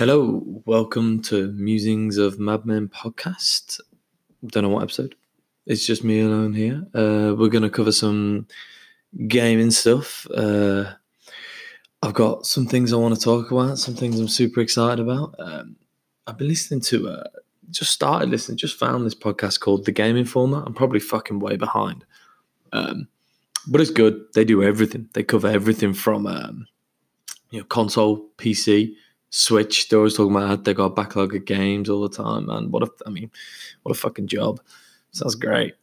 Hello, welcome to Musings of Madmen podcast. Don't know what episode. It's just me alone here. Uh, we're going to cover some gaming stuff. Uh, I've got some things I want to talk about, some things I'm super excited about. Um, I've been listening to, uh, just started listening, just found this podcast called The Game Informer. I'm probably fucking way behind. Um, but it's good. They do everything. They cover everything from um, you know console, PC, Switch. They're always talking about how they got a backlog of games all the time. Man, what a I mean, what a fucking job. Sounds great.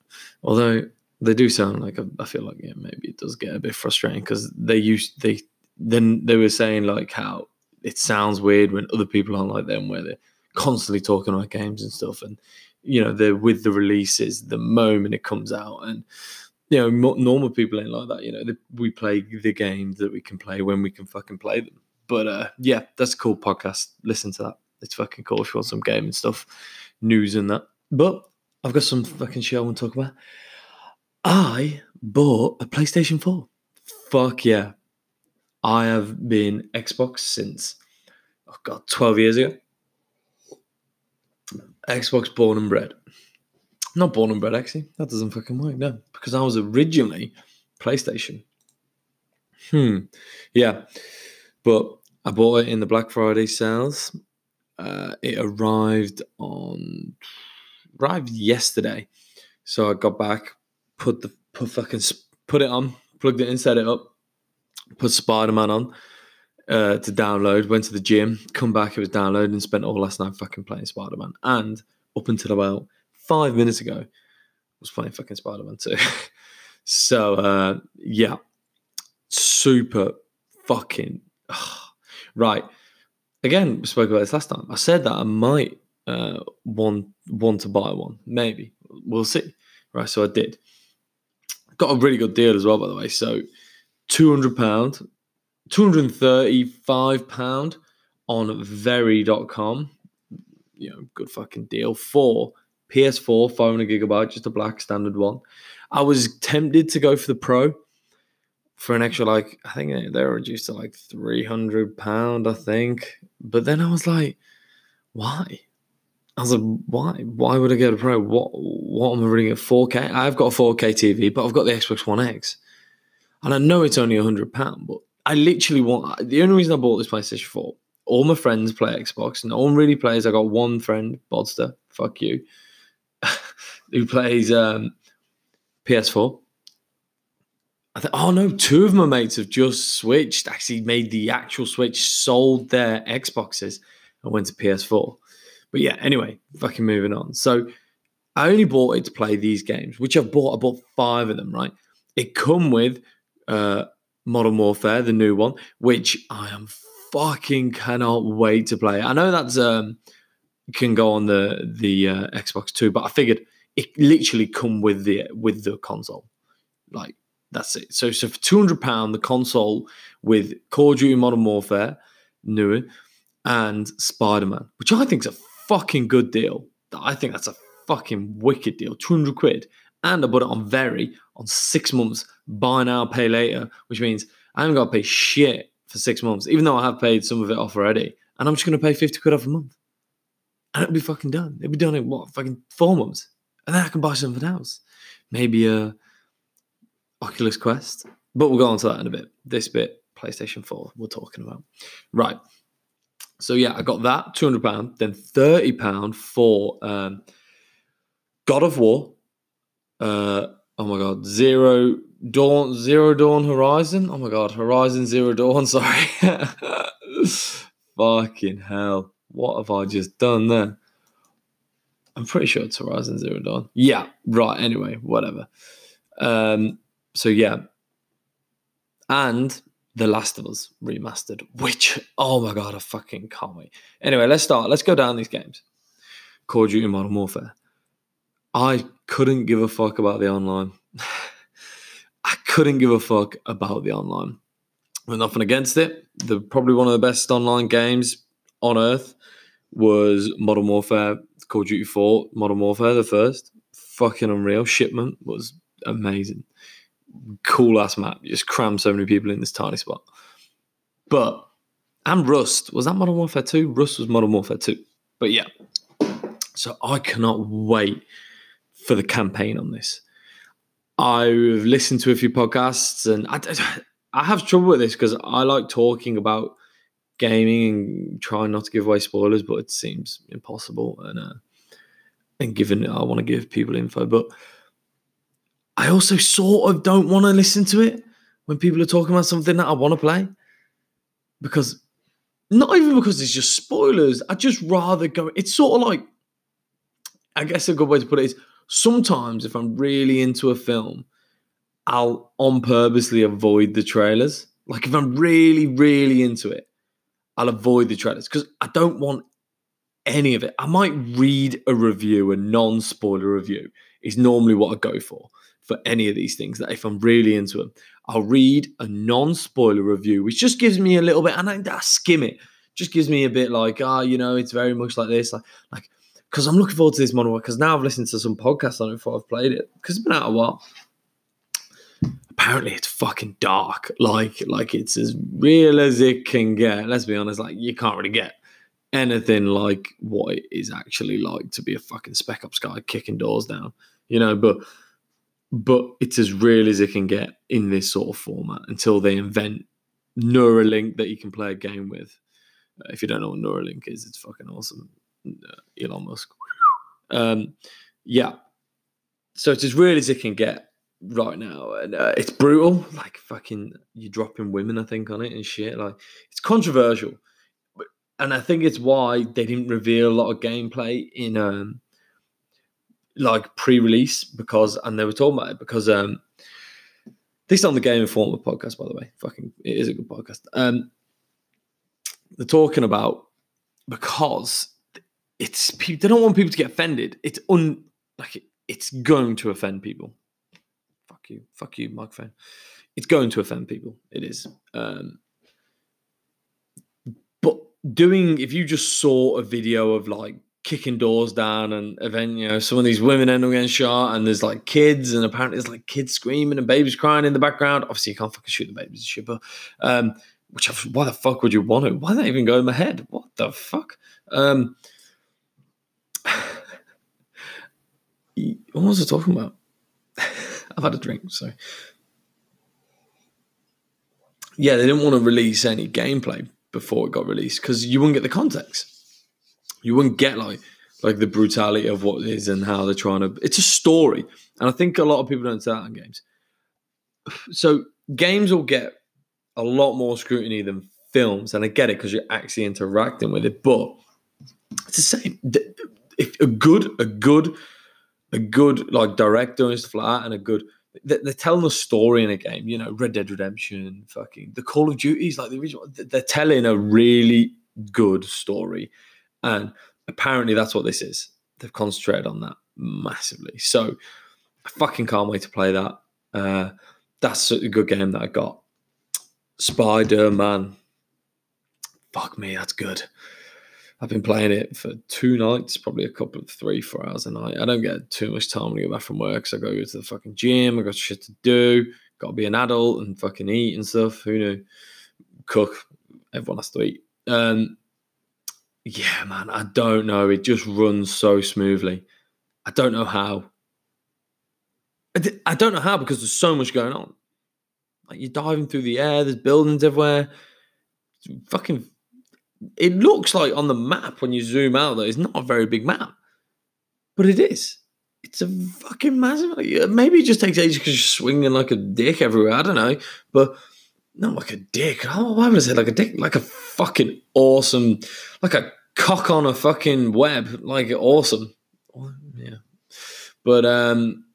Although they do sound like I feel like yeah, maybe it does get a bit frustrating because they used they then they were saying like how it sounds weird when other people aren't like them where they're constantly talking about games and stuff and you know they're with the releases the moment it comes out and you know, normal people ain't like that. You know, we play the games that we can play when we can fucking play them. But uh, yeah, that's a cool podcast. Listen to that. It's fucking cool if you want some gaming and stuff, news and that. But I've got some fucking shit I want to talk about. I bought a PlayStation 4. Fuck yeah. I have been Xbox since, oh God, 12 years ago. Xbox born and bred. Not born and bred, actually. That doesn't fucking work, no. Because I was originally PlayStation. Hmm. Yeah. But I bought it in the Black Friday sales. Uh, it arrived on arrived yesterday. So I got back, put the put fucking put it on, plugged it in, set it up, put Spider Man on uh, to download. Went to the gym, come back, it was downloaded, and spent all last night fucking playing Spider Man. And up until about five minutes ago was playing fucking Spider Man too. so, uh, yeah, super fucking. right. Again, we spoke about this last time. I said that I might uh, want, want to buy one. Maybe. We'll see. Right. So I did. Got a really good deal as well, by the way. So, £200, £235 on very.com. You know, good fucking deal for PS4, 500 gigabyte, just a black standard one. I was tempted to go for the Pro for an extra, like, I think they were reduced to like 300 pound, I think. But then I was like, why? I was like, why? Why would I get a Pro? What? What am I reading at 4K? I've got a 4K TV, but I've got the Xbox One X, and I know it's only hundred pound, but I literally want. The only reason I bought this PlayStation 4, all my friends play Xbox. And no one really plays. I got one friend, Bodster. Fuck you. who plays um, PS4. I think, oh no, two of my mates have just switched, actually made the actual switch, sold their Xboxes and went to PS4. But yeah, anyway, fucking moving on. So I only bought it to play these games, which I've bought. I bought five of them, right? It come with uh, Modern Warfare, the new one, which I am fucking cannot wait to play. I know that's um, can go on the the uh, Xbox too. But I figured it literally come with the with the console. Like that's it. So so for two hundred pound, the console with Call of Duty Modern Warfare, newer, and Spider Man, which I think is a fucking good deal. I think that's a fucking wicked deal. Two hundred quid, and I bought it on very on six months. Buy now, pay later, which means I haven't got to pay shit for six months, even though I have paid some of it off already. And I'm just going to pay 50 quid off a month and it'll be fucking done. It'll be done in what fucking four months, and then I can buy something else, maybe a Oculus Quest. But we'll go on to that in a bit. This bit, PlayStation Four, we're talking about, right? So yeah, I got that two hundred pound, then thirty pound for um, God of War. Uh, oh my god, Zero Dawn, Zero Dawn Horizon. Oh my god, Horizon Zero Dawn. Sorry, fucking hell. What have I just done there? I'm pretty sure it's Horizon Zero Dawn. Yeah, right. Anyway, whatever. Um, so yeah, and The Last of Us remastered, which oh my god, I fucking can't wait. Anyway, let's start. Let's go down these games. Call of Duty Modern Warfare. I couldn't give a fuck about the online. I couldn't give a fuck about the online. We're nothing against it. They're probably one of the best online games on earth was Modern Warfare, Call of Duty 4, Modern Warfare, the first. Fucking unreal. Shipment was amazing. Cool ass map. You just cram so many people in this tiny spot. But and Rust. Was that Modern Warfare 2? Rust was Modern Warfare 2. But yeah. So I cannot wait for the campaign on this. I've listened to a few podcasts and I, I have trouble with this because I like talking about gaming and trying not to give away spoilers, but it seems impossible. And uh, and given I want to give people info, but I also sort of don't want to listen to it when people are talking about something that I want to play because not even because it's just spoilers. I just rather go. It's sort of like I guess a good way to put it is sometimes if I'm really into a film, I'll on purposely avoid the trailers. Like if I'm really, really into it, I'll avoid the trailers because I don't want any of it. I might read a review, a non-spoiler review is normally what I go for for any of these things. That if I'm really into them, I'll read a non-spoiler review, which just gives me a little bit, and I, I skim it. Just gives me a bit like, ah, oh, you know, it's very much like this, like, like, because I'm looking forward to this monologue. Because now I've listened to some podcasts on it before I've played it, because it's been out a while. Apparently, it's fucking dark. Like, like it's as real as it can get. Let's be honest. Like, you can't really get anything like what it is actually like to be a fucking spec ops guy kicking doors down, you know. But but it's as real as it can get in this sort of format until they invent Neuralink that you can play a game with. Uh, if you don't know what Neuralink is, it's fucking awesome. Uh, Elon Musk. Um, yeah. So it's as real as it can get right now, and uh, it's brutal. Like fucking, you're dropping women, I think, on it and shit. Like it's controversial, and I think it's why they didn't reveal a lot of gameplay in um like pre-release because and they were talking about it because um this is on the Game Informer podcast, by the way. Fucking it is a good podcast. Um they're talking about because it's people they don't want people to get offended. It's un like it's going to offend people. Fuck you, fuck you, microphone. It's going to offend people. It is. Um, but doing if you just saw a video of like kicking doors down and event, you know, some of these women end up getting shot and there's like kids and apparently there's like kids screaming and babies crying in the background. Obviously you can't fucking shoot the babies shit, but um which why the fuck would you want to? Why that even go in my head? What the fuck? Um what was I talking about? I've had a drink, so yeah, they didn't want to release any gameplay before it got released because you wouldn't get the context. You wouldn't get like like the brutality of what is and how they're trying to. It's a story, and I think a lot of people don't say that in games. So games will get a lot more scrutiny than films, and I get it because you're actually interacting with it. But it's the same. If a good, a good, a good like director and stuff like that, and a good they're telling a story in a game. You know, Red Dead Redemption, fucking the Call of Duties, like the original. They're telling a really good story, and apparently that's what this is. They've concentrated on that massively. So I fucking can't wait to play that. Uh, that's a good game that I got. Spider Man. Fuck me, that's good. I've been playing it for two nights, probably a couple of three, four hours a night. I don't get too much time when I get back from work, so I go to the fucking gym. I got shit to do. Got to be an adult and fucking eat and stuff. Who knew? Cook. Everyone has to eat. Um, yeah, man. I don't know. It just runs so smoothly. I don't know how. I don't know how because there's so much going on. Like you're diving through the air. There's buildings everywhere. It's fucking it looks like on the map when you zoom out that it's not a very big map, but it is. It's a fucking massive. Maybe it just takes ages because you're swinging like a dick everywhere. I don't know, but not like a dick. Oh, why would I say like a dick? Like a fucking awesome, like a cock on a fucking web. Like awesome. Yeah, but um,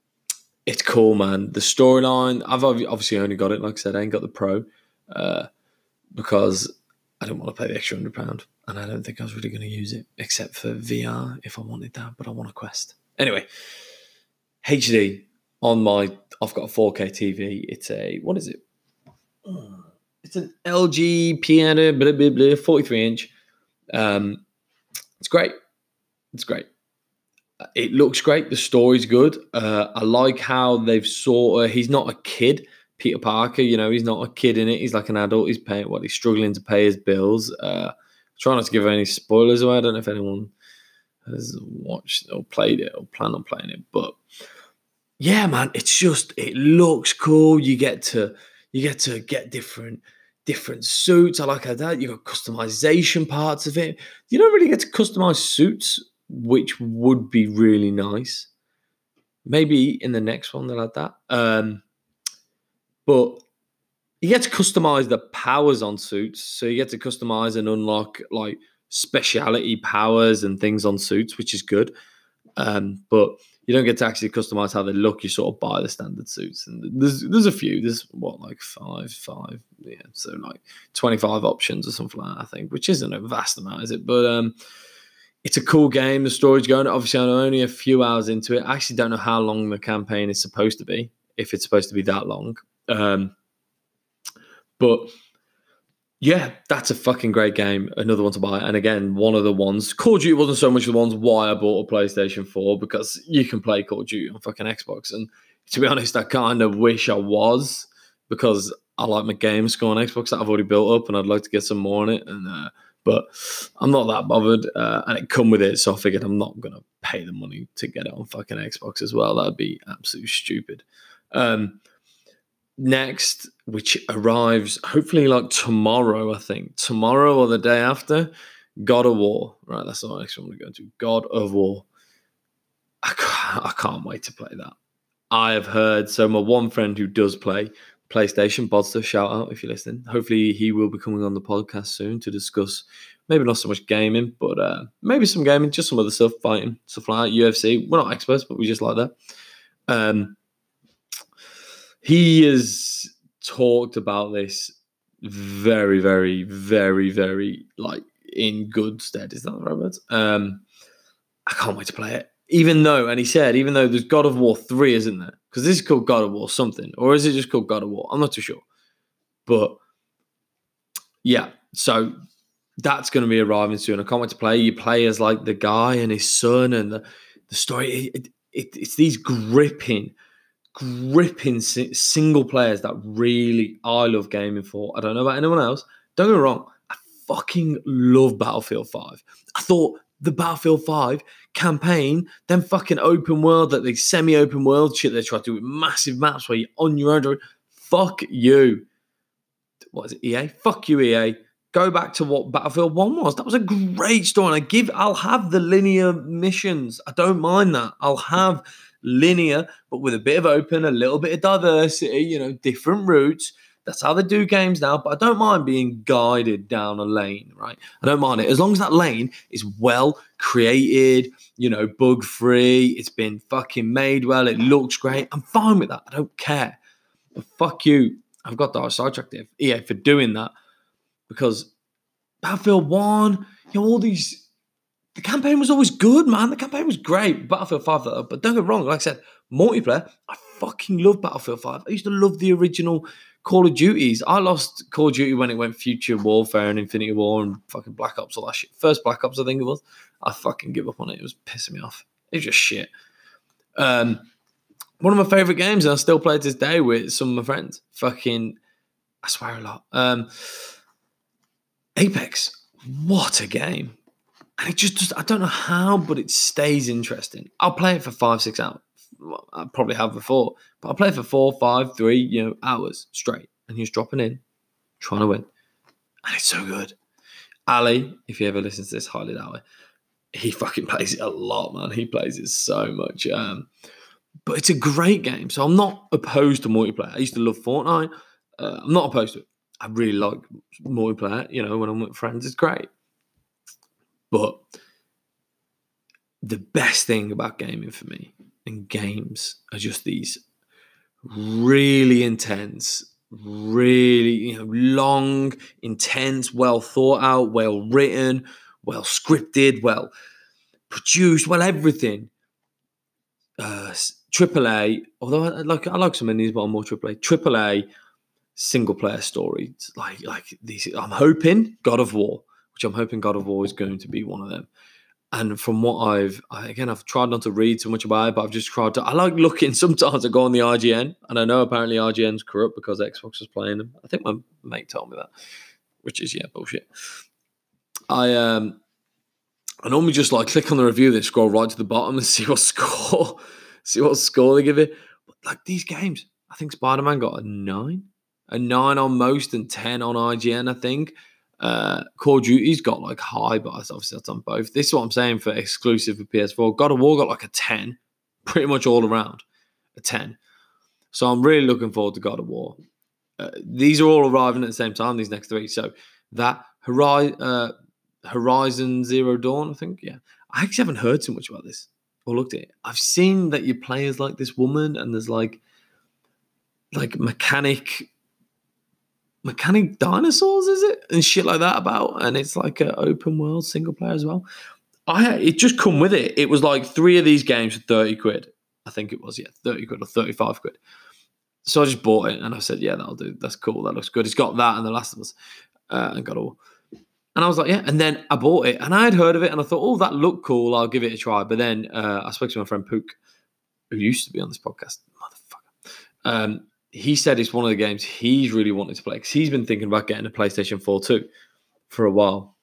it's cool, man. The storyline. I've obviously only got it. Like I said, I ain't got the pro, uh, because I don't want to pay the extra hundred pound, and I don't think I was really going to use it except for VR if I wanted that. But I want a Quest anyway. HD on my. I've got a 4K TV. It's a what is it? It's an LG piano, blah, blah, blah, 43 inch. Um, it's great. It's great. It looks great. The story's good. Uh, I like how they've sort of. He's not a kid Peter Parker, you know, he's not a kid in it. He's like an adult. He's paying what he's struggling to pay his bills. Uh, trying not to give any spoilers away. I don't know if anyone has watched or played it or plan on playing it, but yeah, man, it's just it looks cool. You get to you get to get different different suits. I like how that you got customization parts of it. You don't really get to customize suits, which would be really nice. Maybe in the next one they'll add that. Um, but you get to customize the powers on suits. So you get to customize and unlock like speciality powers and things on suits, which is good. Um, but you don't get to actually customize how they look. You sort of buy the standard suits, and there's there's a few. There's what like five, five, yeah, so like twenty five options or something like that. I think, which isn't a vast amount, is it? But um, it's a cool game. The story's going. Obviously, I'm only a few hours into it. I actually don't know how long the campaign is supposed to be. If it's supposed to be that long, um, but yeah, that's a fucking great game. Another one to buy. And again, one of the ones. Call Duty wasn't so much the ones why I bought a PlayStation 4 because you can play Call Duty on fucking Xbox. And to be honest, I kind of wish I was because I like my games score on Xbox that I've already built up and I'd like to get some more on it. And uh, but I'm not that bothered. Uh, and it come with it, so I figured I'm not gonna pay the money to get it on fucking Xbox as well. That'd be absolutely stupid. Um, next, which arrives hopefully like tomorrow, I think. Tomorrow or the day after, God of War. Right, that's the next one we're going to. God of War. I can't, I can't wait to play that. I have heard, so my one friend who does play PlayStation, Bodster, shout out if you're listening. Hopefully he will be coming on the podcast soon to discuss maybe not so much gaming, but uh, maybe some gaming, just some other stuff, fighting, stuff like that, UFC. We're not experts, but we just like that. Um, he has talked about this very, very, very, very like in good stead. Is that the right word? Um, I can't wait to play it. Even though, and he said, even though there's God of War 3, isn't there? Because this is called God of War something, or is it just called God of War? I'm not too sure. But yeah, so that's going to be arriving soon. I can't wait to play. You play as like the guy and his son, and the, the story. It, it, it's these gripping gripping single players that really I love gaming for. I don't know about anyone else. Don't get me wrong. I fucking love Battlefield 5. I thought the Battlefield 5 campaign, then fucking open world, that the semi open world shit they try to do with massive maps where you're on your own. Fuck you. What is it, EA? Fuck you, EA. Go back to what Battlefield 1 was. That was a great story. And I give I'll have the linear missions. I don't mind that. I'll have linear, but with a bit of open, a little bit of diversity, you know, different routes. That's how they do games now, but I don't mind being guided down a lane, right? I don't mind it. As long as that lane is well created, you know, bug free, it's been fucking made well, it looks great. I'm fine with that. I don't care. But fuck you. I've got the sidetracked EA for doing that because Battlefield 1, you know, all these the campaign was always good, man. The campaign was great. Battlefield 5, though. But don't get wrong, like I said, multiplayer, I fucking love Battlefield 5. I used to love the original Call of Duties. I lost Call of Duty when it went Future Warfare and Infinity War and fucking Black Ops, all that shit. First Black Ops, I think it was. I fucking give up on it. It was pissing me off. It was just shit. Um, one of my favorite games, and I still play to this day with some of my friends. Fucking, I swear a lot. Um, Apex. What a game and it just, just I don't know how, but it stays interesting. I'll play it for five, six hours. I probably have before, but I'll play it for four, five, three, you know, hours straight, and he's dropping in, trying to win, and it's so good. Ali, if you ever listen to this, highly doubt it. He fucking plays it a lot, man. He plays it so much. Um, but it's a great game, so I'm not opposed to multiplayer. I used to love Fortnite. Uh, I'm not opposed to it. I really like multiplayer. You know, when I'm with friends, it's great. But the best thing about gaming for me and games are just these really intense, really you know long, intense, well thought out, well written, well scripted, well produced, well everything. Uh, AAA, although I like I like some of these, but I'm more AAA. AAA single player stories like like these. I'm hoping God of War which I'm hoping God of War is going to be one of them. And from what I've I, again, I've tried not to read too much about it, but I've just tried to. I like looking sometimes. I go on the IGN and I know apparently IGN's corrupt because Xbox was playing them. I think my mate told me that, which is yeah bullshit. I um I normally just like click on the review, then scroll right to the bottom and see what score, see what score they give it. But like these games, I think Spider Man got a nine, a nine on most, and ten on IGN. I think. Uh, Duty's got like high, but obviously that's on both. This is what I'm saying for exclusive for PS4. God of War got like a 10, pretty much all around, a 10. So I'm really looking forward to God of War. Uh, these are all arriving at the same time, these next three. So that Horizon, uh, Horizon Zero Dawn, I think, yeah. I actually haven't heard too much about this or looked at it. I've seen that you play as like this woman and there's like, like mechanic mechanic dinosaurs, is it? And shit like that about. And it's like an open world single player as well. I it just come with it. It was like three of these games for 30 quid. I think it was, yeah, 30 quid or 35 quid. So I just bought it and I said, yeah, that'll do. That's cool. That looks good. It's got that and The Last of Us uh, and got all. And I was like, yeah. And then I bought it and I had heard of it and I thought, oh, that looked cool. I'll give it a try. But then uh, I spoke to my friend Pook, who used to be on this podcast. Motherfucker. Um, he said it's one of the games he's really wanted to play because he's been thinking about getting a PlayStation 4 too for a while.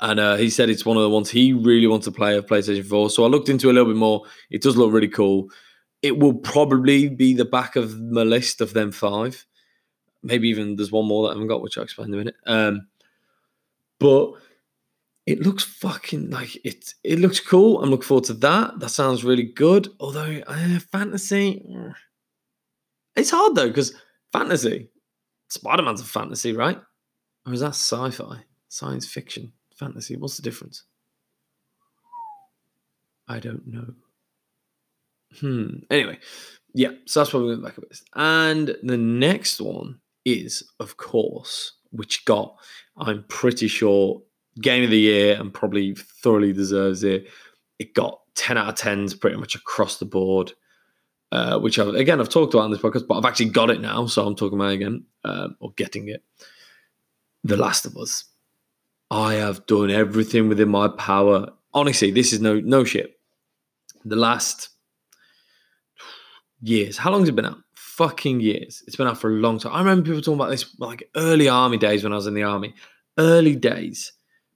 And uh, he said it's one of the ones he really wants to play of PlayStation 4. So I looked into a little bit more. It does look really cool. It will probably be the back of my list of them five. Maybe even there's one more that I haven't got, which I'll explain in a minute. Um, but it looks fucking like it. It looks cool. I'm looking forward to that. That sounds really good. Although uh, fantasy, mm, it's hard though because fantasy, Spider Man's a fantasy, right? Or is that sci fi, science fiction, fantasy? What's the difference? I don't know. Hmm. Anyway, yeah. So that's probably the back of it. And the next one is, of course, which got, I'm pretty sure, game of the year and probably thoroughly deserves it. It got 10 out of 10s pretty much across the board uh, which I've, again I've talked about on this podcast, but I've actually got it now, so I'm talking about again uh, or getting it. The Last of Us. I have done everything within my power. Honestly, this is no no shit. The last years. How long has it been out? Fucking years. It's been out for a long time. I remember people talking about this like early army days when I was in the army. Early days,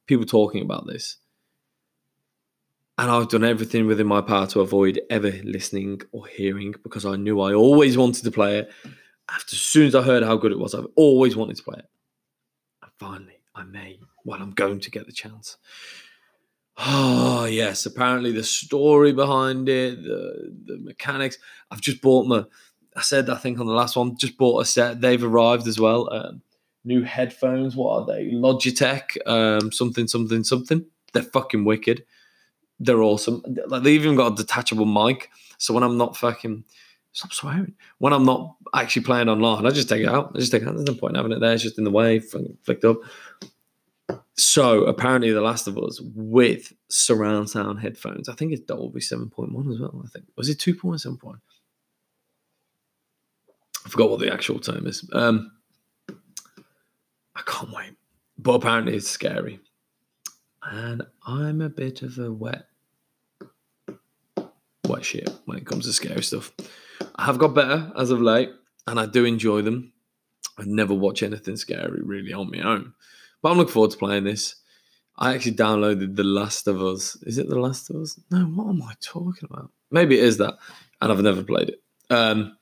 people talking about this. And I've done everything within my power to avoid ever listening or hearing because I knew I always wanted to play it. After as soon as I heard how good it was, I've always wanted to play it. And finally, I may. Well, I'm going to get the chance. Oh yes, apparently the story behind it, the the mechanics. I've just bought my. I said I think on the last one, just bought a set. They've arrived as well. Um, new headphones. What are they? Logitech. Um, something, something, something. They're fucking wicked they're awesome. Like they even got a detachable mic. So when I'm not fucking stop swearing. When I'm not actually playing online, I just take it out. I just take it out. There's no point in having it there. It's just in the way, flicked up. So apparently, The Last of Us with surround sound headphones. I think it's Dolby 7.1 as well. I think was it 2.7. I forgot what the actual term is. Um, I can't wait. But apparently, it's scary. And I'm a bit of a wet wet shit when it comes to scary stuff. I have got better as of late, and I do enjoy them. I never watch anything scary really on my own, but I'm looking forward to playing this. I actually downloaded The Last of Us. Is it The Last of Us? No, what am I talking about? Maybe it is that, and I've never played it. Um,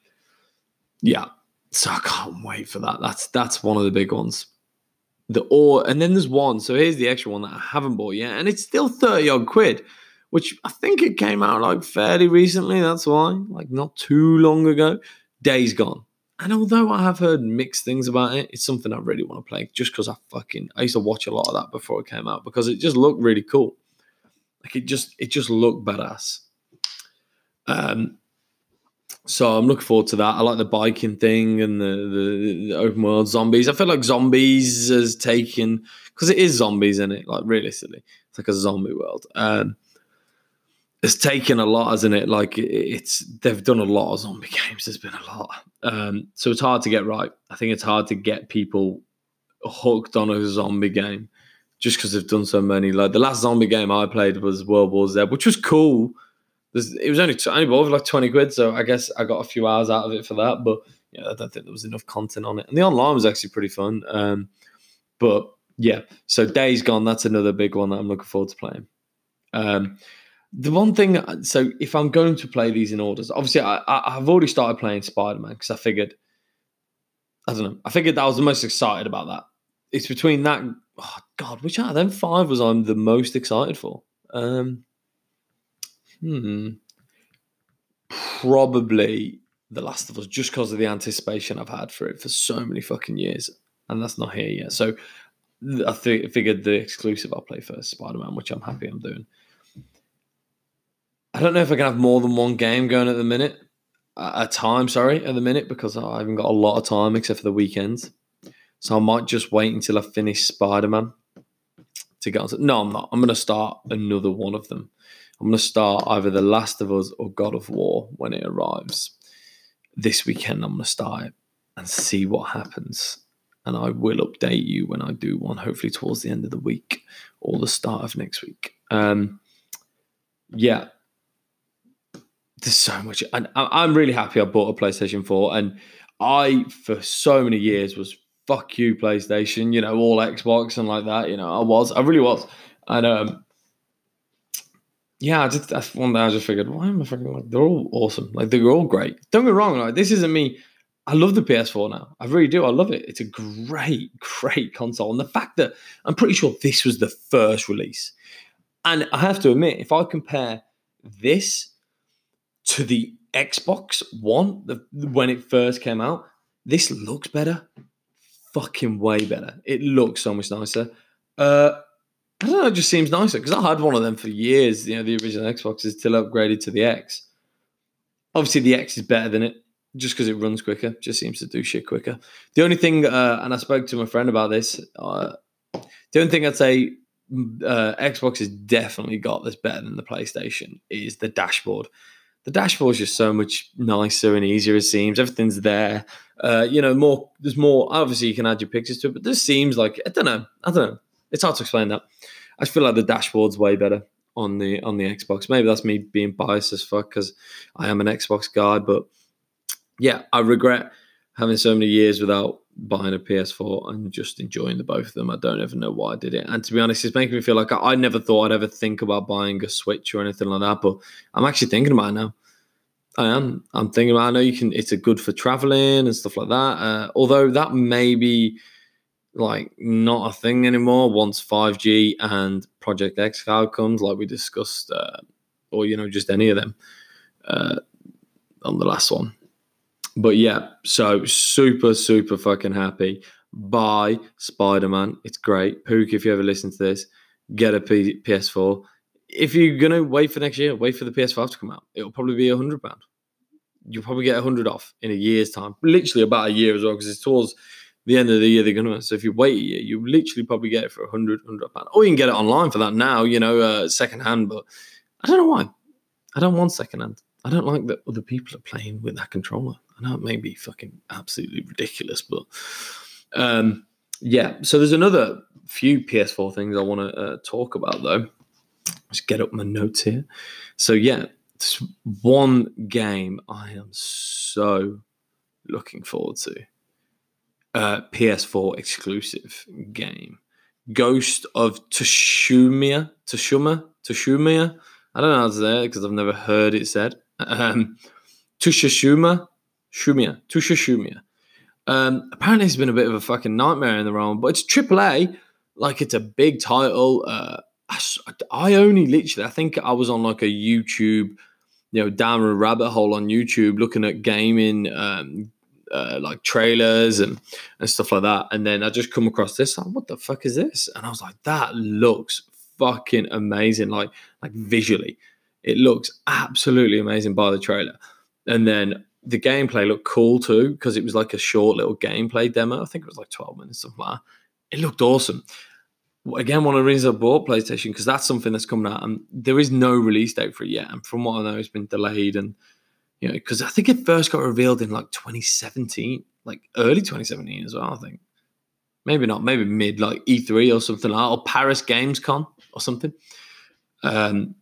yeah, so I can't wait for that. That's that's one of the big ones. The or and then there's one. So here's the extra one that I haven't bought yet, and it's still thirty odd quid which I think it came out like fairly recently. That's why, like not too long ago. Days Gone. And although I have heard mixed things about it, it's something I really want to play just because I fucking I used to watch a lot of that before it came out because it just looked really cool. Like it just it just looked badass. Um so I'm looking forward to that. I like the biking thing and the, the, the open world zombies. I feel like zombies has taken because it is zombies in it, like realistically. It's like a zombie world. Um it's taken a lot, hasn't it? Like it's they've done a lot of zombie games. There's been a lot, um, so it's hard to get right. I think it's hard to get people hooked on a zombie game just because they've done so many. Like the last zombie game I played was World War Z, which was cool. It was only only bought like twenty quid, so I guess I got a few hours out of it for that. But yeah, I don't think there was enough content on it, and the online was actually pretty fun. Um, but yeah, so Days Gone, that's another big one that I'm looking forward to playing. Um, the one thing, so if I'm going to play these in orders, obviously I, I, have already started playing Spider Man because I figured, I don't know, I figured that I was the most excited about that. It's between that, oh God, which out of them five was I'm the most excited for? Um, hmm, probably The Last of Us, just because of the anticipation I've had for it for so many fucking years, and that's not here yet. So I th- figured the exclusive I'll play first, Spider Man, which I'm happy I'm doing. I don't know if I can have more than one game going at the minute, a time, sorry, at the minute, because I haven't got a lot of time except for the weekends. So I might just wait until I finish Spider Man to get on. No, I'm not. I'm going to start another one of them. I'm going to start either The Last of Us or God of War when it arrives. This weekend, I'm going to start it and see what happens. And I will update you when I do one, hopefully towards the end of the week or the start of next week. Um, yeah, there's so much, and I'm really happy I bought a PlayStation 4. And I, for so many years, was fuck you, PlayStation, you know, all Xbox and like that. You know, I was, I really was. And um, yeah, I just that's one day I just figured, why am I fucking like they're all awesome, like they're all great. Don't get me wrong, like this isn't me. I love the PS4 now. I really do. I love it. It's a great, great console. And the fact that I'm pretty sure this was the first release. And I have to admit, if I compare this to the Xbox One the, when it first came out, this looks better. Fucking way better. It looks so much nicer. Uh, I don't know, it just seems nicer because I had one of them for years, you know, the original Xbox is still upgraded to the X. Obviously, the X is better than it just because it runs quicker, just seems to do shit quicker. The only thing, uh, and I spoke to my friend about this, uh, the only thing I'd say uh, Xbox has definitely got this better than the PlayStation is the dashboard the dashboard is just so much nicer and easier. It seems everything's there. Uh, you know, more. There's more. Obviously, you can add your pictures to it, but this seems like I don't know. I don't know. It's hard to explain that. I feel like the dashboard's way better on the on the Xbox. Maybe that's me being biased as fuck because I am an Xbox guy. But yeah, I regret having so many years without buying a PS4 and just enjoying the both of them. I don't even know why I did it. And to be honest, it's making me feel like I, I, never thought I'd ever think about buying a Switch or anything like that. But I'm actually thinking about it now. I am. I'm thinking about. I know you can. It's a good for traveling and stuff like that. Uh, although that may be like not a thing anymore once 5G and Project X Cloud comes, like we discussed, uh, or you know, just any of them uh, on the last one. But yeah, so super, super fucking happy. Buy Spider Man. It's great. Pook, if you ever listen to this, get a P- PS4. If you're gonna wait for next year, wait for the PS5 to come out. It'll probably be a hundred pound. You'll probably get a hundred off in a year's time. Literally about a year as well, because it's towards the end of the year they're gonna. So if you wait a year, you literally probably get it for a hundred, hundred pound. Or you can get it online for that now. You know, uh, second hand. But I don't know why. I don't want second hand. I don't like that other people are playing with that controller. I know it may be fucking absolutely ridiculous, but um, yeah. So there's another few PS4 things I want to uh, talk about though. Let's get up my notes here. So yeah, this one game I am so looking forward to. Uh, PS4 exclusive game. Ghost of Tsushima, Tsushima, Tsushima. I don't know how to say it because I've never heard it said. Um, Tsushima, Shumia, Tusha Shumia. Um, apparently, it's been a bit of a fucking nightmare in the realm, but it's AAA. Like, it's a big title. Uh, I, I only literally, I think I was on like a YouTube, you know, down a rabbit hole on YouTube looking at gaming, um, uh, like trailers and, and stuff like that. And then I just come across this. Like, what the fuck is this? And I was like, that looks fucking amazing. Like, like visually, it looks absolutely amazing by the trailer. And then the gameplay looked cool too because it was like a short little gameplay demo. I think it was like 12 minutes, like that. It looked awesome. Again, one of the reasons I bought PlayStation because that's something that's coming out, and there is no release date for it yet. And from what I know, it's been delayed, and you know, because I think it first got revealed in like 2017, like early 2017 as well. I think maybe not, maybe mid like E3 or something like that, or Paris Games Con or something. Um,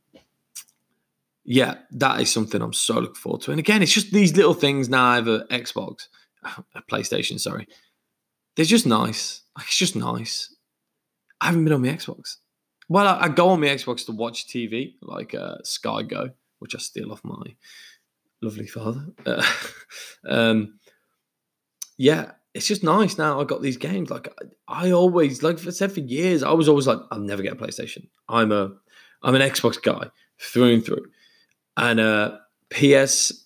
yeah, that is something I'm so looking forward to. And again, it's just these little things now. I have a Xbox, a PlayStation, sorry. They're just nice. It's just nice. I haven't been on my Xbox. Well, I, I go on my Xbox to watch TV, like uh, Sky Go, which I steal off my lovely father. Uh, um, yeah, it's just nice now. I got these games. Like I, I always, like I said for years, I was always like, I'll never get a PlayStation. I'm a, I'm an Xbox guy through and through. And uh, PS,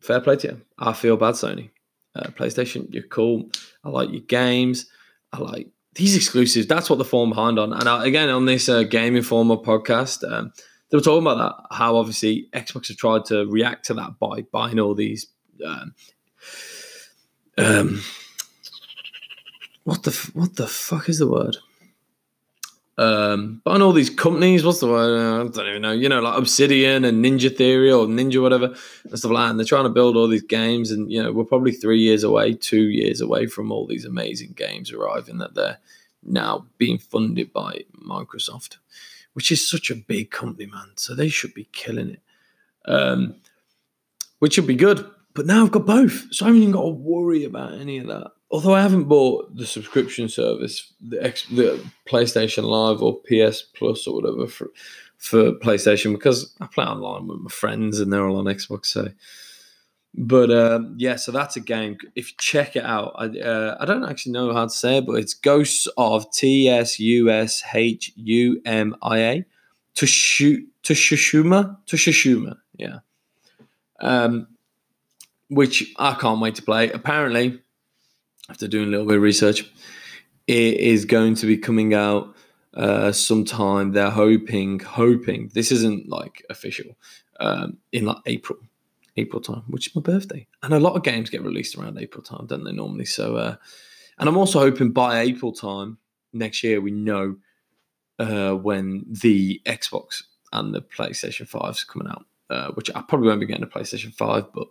fair play to you. I feel bad, Sony. Uh, PlayStation, you're cool. I like your games. I like these exclusives. That's what the form behind on. And I, again, on this uh, Game Informer podcast, um, they were talking about that. How obviously Xbox have tried to react to that by buying all these. Um, um, what the what the fuck is the word? Um, on all these companies, what's the word? Uh, I don't even know. You know, like Obsidian and Ninja Theory or Ninja whatever and stuff like that. And they're trying to build all these games, and you know, we're probably three years away, two years away from all these amazing games arriving that they're now being funded by Microsoft, which is such a big company, man. So they should be killing it, um, which should be good. But now I've got both, so I haven't even got to worry about any of that although I haven't bought the subscription service, the, X, the PlayStation Live or PS Plus or whatever for for PlayStation because I play online with my friends and they're all on Xbox. So, but uh, yeah, so that's a game. If you check it out, I uh, I don't actually know how to say it, but it's Ghosts of T S U S H U M I A to shoot to Shishuma to yeah. Um, which I can't wait to play. Apparently, after doing a little bit of research, it is going to be coming out uh, sometime. They're hoping, hoping this isn't like official um, in like April, April time, which is my birthday. And a lot of games get released around April time, don't they normally? So, uh, and I'm also hoping by April time next year we know uh, when the Xbox and the PlayStation 5 is coming out, uh, which I probably won't be getting a PlayStation 5, but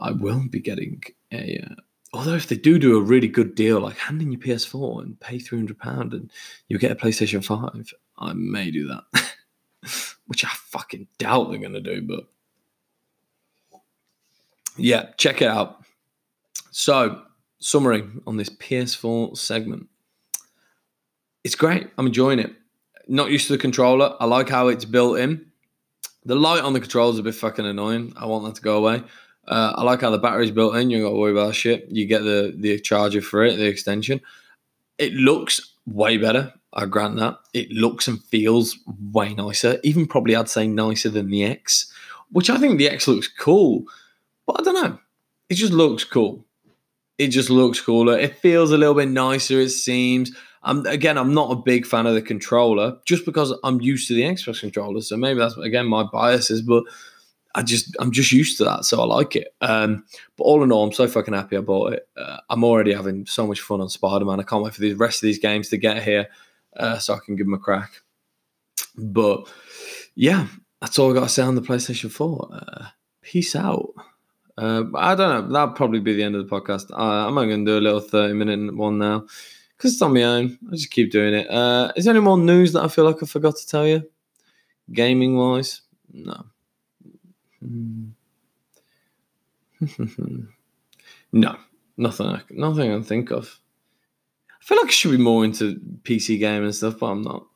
I will be getting a uh, although if they do do a really good deal, like hand in your PS4 and pay three hundred pound and you get a PlayStation Five, I may do that, which I fucking doubt they're gonna do. But yeah, check it out. So summary on this PS4 segment, it's great. I'm enjoying it. Not used to the controller. I like how it's built in. The light on the controller is a bit fucking annoying. I want that to go away. Uh, I like how the battery's built in. You don't got to worry about shit. You get the the charger for it, the extension. It looks way better. I grant that. It looks and feels way nicer. Even probably I'd say nicer than the X, which I think the X looks cool. But I don't know. It just looks cool. It just looks cooler. It feels a little bit nicer. It seems. I'm again. I'm not a big fan of the controller, just because I'm used to the Xbox controller. So maybe that's again my biases. But I just I'm just used to that, so I like it. Um, but all in all, I'm so fucking happy I bought it. Uh, I'm already having so much fun on Spider Man. I can't wait for the rest of these games to get here, uh, so I can give them a crack. But yeah, that's all I got to say on the PlayStation 4. Uh, peace out. Uh, I don't know. That'll probably be the end of the podcast. I'm only going to do a little 30 minute one now because it's on my own. I just keep doing it. Uh, is there any more news that I feel like I forgot to tell you? Gaming wise? No. Hmm. no, nothing. I, nothing I can think of. I feel like I should be more into PC game and stuff, but I'm not.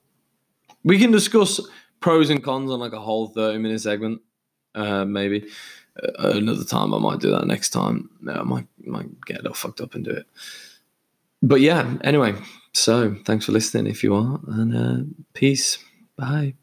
We can discuss pros and cons on like a whole thirty minute segment, uh, maybe. Uh, another time I might do that next time. No, I might might get a little fucked up and do it. But yeah, anyway. So thanks for listening if you are, and uh, peace. Bye.